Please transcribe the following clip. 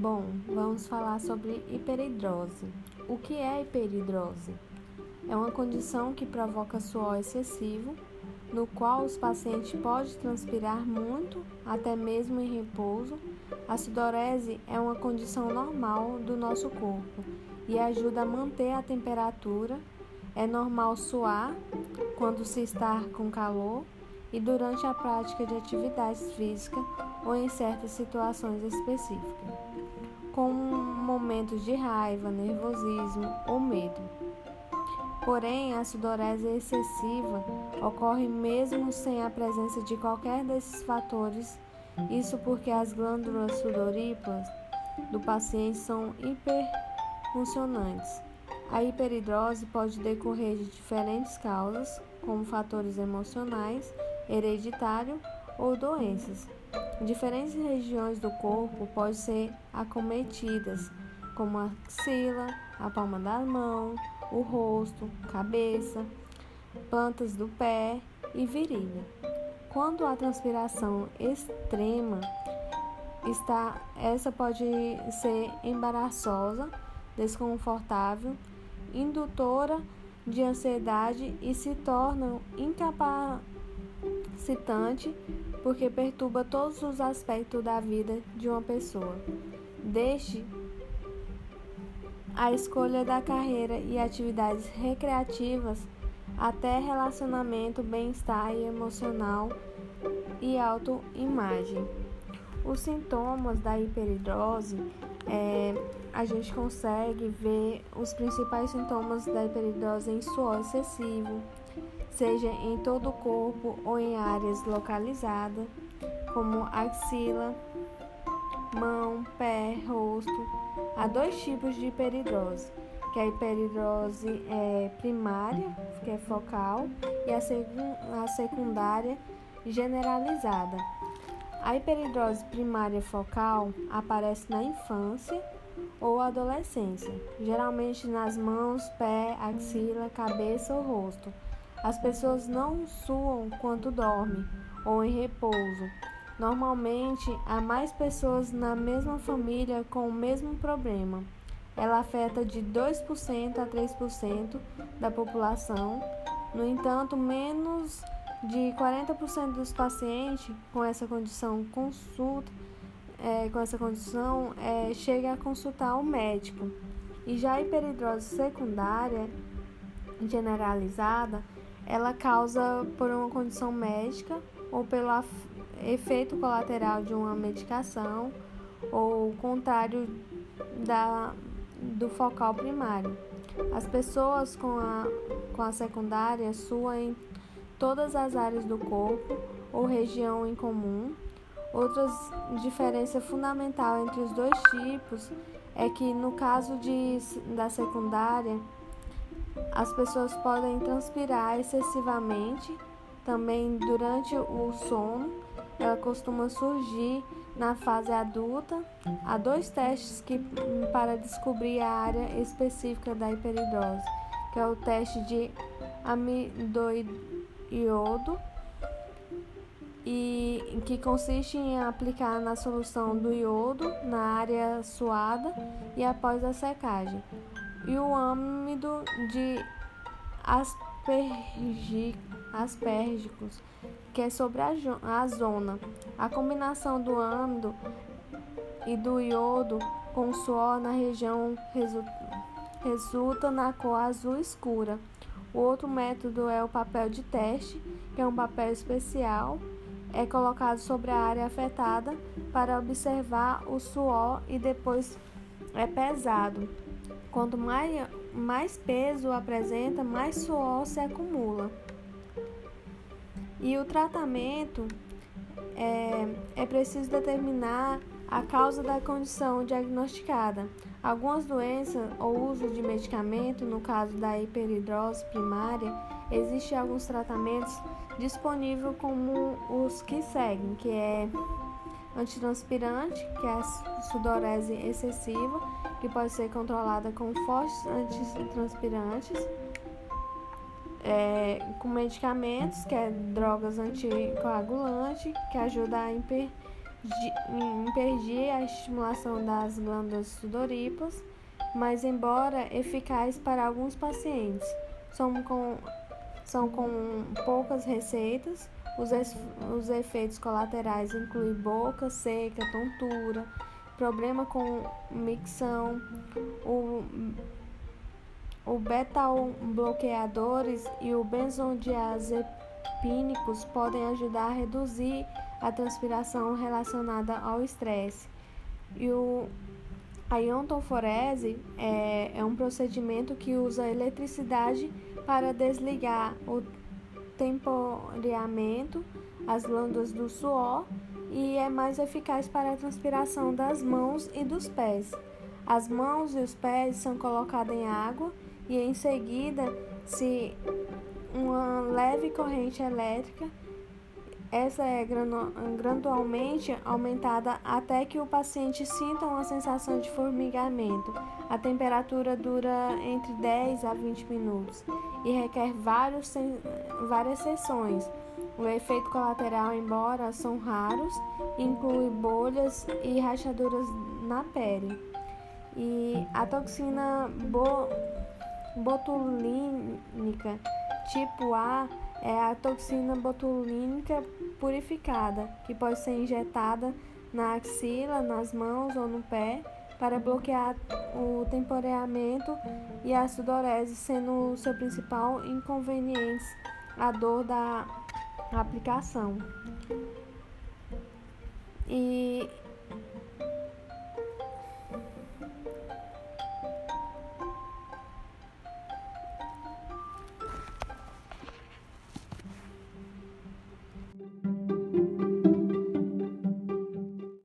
Bom, vamos falar sobre hiperidrose. O que é hiperidrose? É uma condição que provoca suor excessivo, no qual os pacientes podem transpirar muito, até mesmo em repouso. A sudorese é uma condição normal do nosso corpo e ajuda a manter a temperatura. É normal suar quando se está com calor e durante a prática de atividades físicas ou em certas situações específicas, momentos de raiva, nervosismo ou medo. Porém, a sudorese excessiva ocorre mesmo sem a presença de qualquer desses fatores, isso porque as glândulas sudoríparas do paciente são hiperfuncionantes. A hiperidrose pode decorrer de diferentes causas, como fatores emocionais, hereditário ou doenças. Diferentes regiões do corpo podem ser acometidas, como a axila, a palma da mão, o rosto, cabeça, plantas do pé e virilha. Quando a transpiração extrema está, essa pode ser embaraçosa, desconfortável, indutora de ansiedade e se torna incapacitante porque perturba todos os aspectos da vida de uma pessoa. Deixe a escolha da carreira e atividades recreativas até relacionamento, bem-estar emocional e autoimagem. Os sintomas da hiperidrose, é, a gente consegue ver os principais sintomas da hiperidrose em suor excessivo, seja em todo o corpo ou em áreas localizadas, como axila, mão, pé, rosto. Há dois tipos de hiperidrose, que é a hiperidrose é, primária, que é focal, e a, a secundária generalizada. A hiperidrose primária focal aparece na infância ou adolescência, geralmente nas mãos, pé, axila, cabeça ou rosto. As pessoas não suam quando dormem ou em repouso Normalmente, há mais pessoas na mesma família com o mesmo problema. Ela afeta de 2% a 3% da população. No entanto, menos de 40% dos pacientes com essa condição consulta, é, com essa condição é, chega a consultar o médico. E já a hiperidrose secundária generalizada, ela causa por uma condição médica ou pela efeito colateral de uma medicação ou o contrário da, do focal primário. As pessoas com a, com a secundária suam todas as áreas do corpo ou região em comum. Outra diferença fundamental entre os dois tipos é que no caso de, da secundária, as pessoas podem transpirar excessivamente também durante o sono ela costuma surgir na fase adulta. Há dois testes que, para descobrir a área específica da hiperidrose, que é o teste de amidoiodo e que consiste em aplicar na solução do iodo na área suada e após a secagem, e o âmido de aspergicos que é sobre a, a zona. A combinação do âmido e do iodo com suor na região resu resulta na cor azul escura. O outro método é o papel de teste, que é um papel especial, é colocado sobre a área afetada para observar o suor e depois é pesado. Quanto mais, mais peso apresenta, mais suor se acumula. E o tratamento é, é preciso determinar a causa da condição diagnosticada. Algumas doenças ou uso de medicamento, no caso da hiperidrose primária, existem alguns tratamentos disponíveis como os que seguem, que é antitranspirante, que é a sudorese excessiva, que pode ser controlada com fortes antitranspirantes é, com medicamentos, que é drogas anticoagulantes, que ajuda a impedir a estimulação das glândulas sudoríparas, mas embora eficaz para alguns pacientes, são com, são com poucas receitas. Os, os efeitos colaterais incluem boca seca, tontura, problema com micção, o, o beta-bloqueadores e o benzodiazepínicos podem ajudar a reduzir a transpiração relacionada ao estresse. E o, a iontoforese é, é um procedimento que usa eletricidade para desligar o temporeamento, as glândulas do suor e é mais eficaz para a transpiração das mãos e dos pés. As mãos e os pés são colocados em água e em seguida, se uma leve corrente elétrica, essa é gradualmente aumentada até que o paciente sinta uma sensação de formigamento. A temperatura dura entre 10 a 20 minutos e requer vários, várias sessões. O efeito colateral, embora são raros, inclui bolhas e rachaduras na pele. E a toxina bo botulínica tipo A é a toxina botulínica purificada, que pode ser injetada na axila, nas mãos ou no pé para bloquear o temporeamento e a sudorese, sendo o seu principal inconveniente a dor da aplicação. E